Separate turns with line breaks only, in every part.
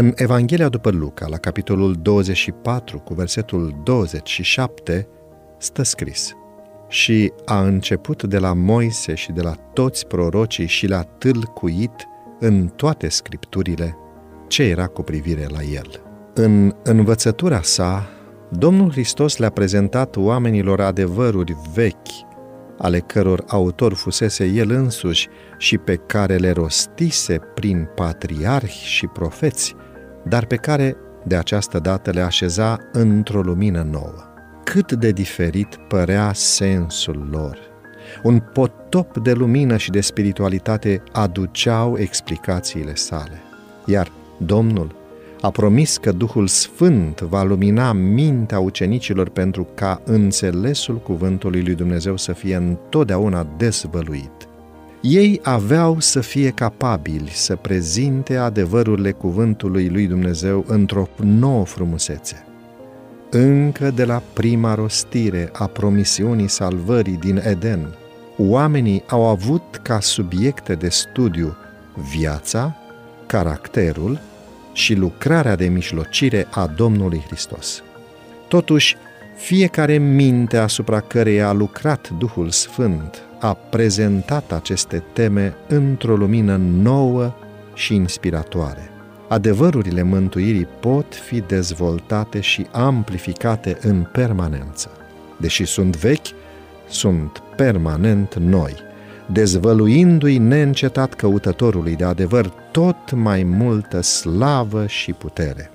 În Evanghelia după Luca, la capitolul 24, cu versetul 27, stă scris Și a început de la Moise și de la toți prorocii și l-a tâlcuit în toate scripturile ce era cu privire la el. În învățătura sa, Domnul Hristos le-a prezentat oamenilor adevăruri vechi, ale căror autor fusese el însuși și pe care le rostise prin patriarhi și profeți, dar pe care de această dată le așeza într-o lumină nouă. Cât de diferit părea sensul lor! Un potop de lumină și de spiritualitate aduceau explicațiile sale. Iar Domnul a promis că Duhul Sfânt va lumina mintea ucenicilor pentru ca înțelesul cuvântului lui Dumnezeu să fie întotdeauna dezvăluit. Ei aveau să fie capabili să prezinte adevărurile cuvântului lui Dumnezeu într-o nouă frumusețe. Încă de la prima rostire a promisiunii salvării din Eden, oamenii au avut ca subiecte de studiu viața, caracterul și lucrarea de mijlocire a Domnului Hristos. Totuși, fiecare minte asupra căreia a lucrat Duhul Sfânt a prezentat aceste teme într-o lumină nouă și inspiratoare. Adevărurile mântuirii pot fi dezvoltate și amplificate în permanență. Deși sunt vechi, sunt permanent noi – dezvăluindu-i neîncetat căutătorului de adevăr tot mai multă slavă și putere.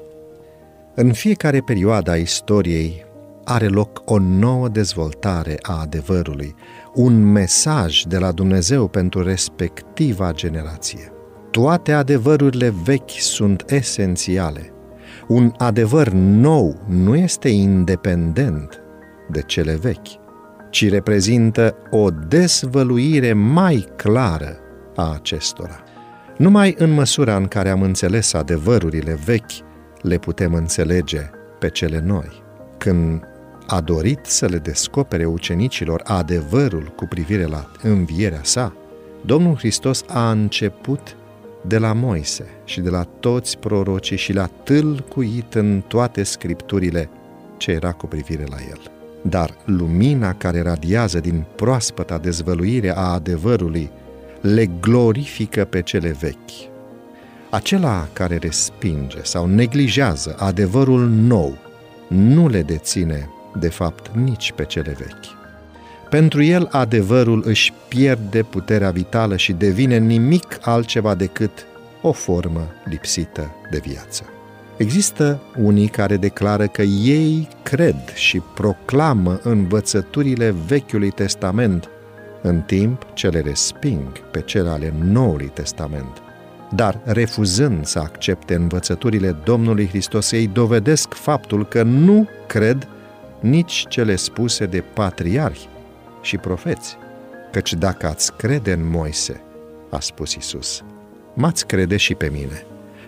În fiecare perioadă a istoriei are loc o nouă dezvoltare a adevărului, un mesaj de la Dumnezeu pentru respectiva generație. Toate adevărurile vechi sunt esențiale. Un adevăr nou nu este independent de cele vechi ci reprezintă o desvăluire mai clară a acestora. Numai în măsura în care am înțeles adevărurile vechi, le putem înțelege pe cele noi. Când a dorit să le descopere ucenicilor adevărul cu privire la învierea sa, Domnul Hristos a început de la Moise și de la toți prorocii și l-a tâlcuit în toate scripturile ce era cu privire la el dar lumina care radiază din proaspăta dezvăluire a adevărului le glorifică pe cele vechi. Acela care respinge sau neglijează adevărul nou nu le deține, de fapt, nici pe cele vechi. Pentru el adevărul își pierde puterea vitală și devine nimic altceva decât o formă lipsită de viață. Există unii care declară că ei cred și proclamă învățăturile Vechiului Testament, în timp ce le resping pe cele ale Noului Testament. Dar, refuzând să accepte învățăturile Domnului Hristos, ei dovedesc faptul că nu cred nici cele spuse de patriarhi și profeți. Căci dacă ați crede în Moise, a spus Isus, m-ați crede și pe mine,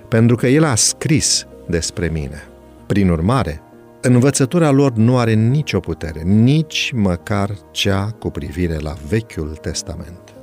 pentru că El a scris despre mine. Prin urmare, învățătura lor nu are nicio putere, nici măcar cea cu privire la Vechiul Testament.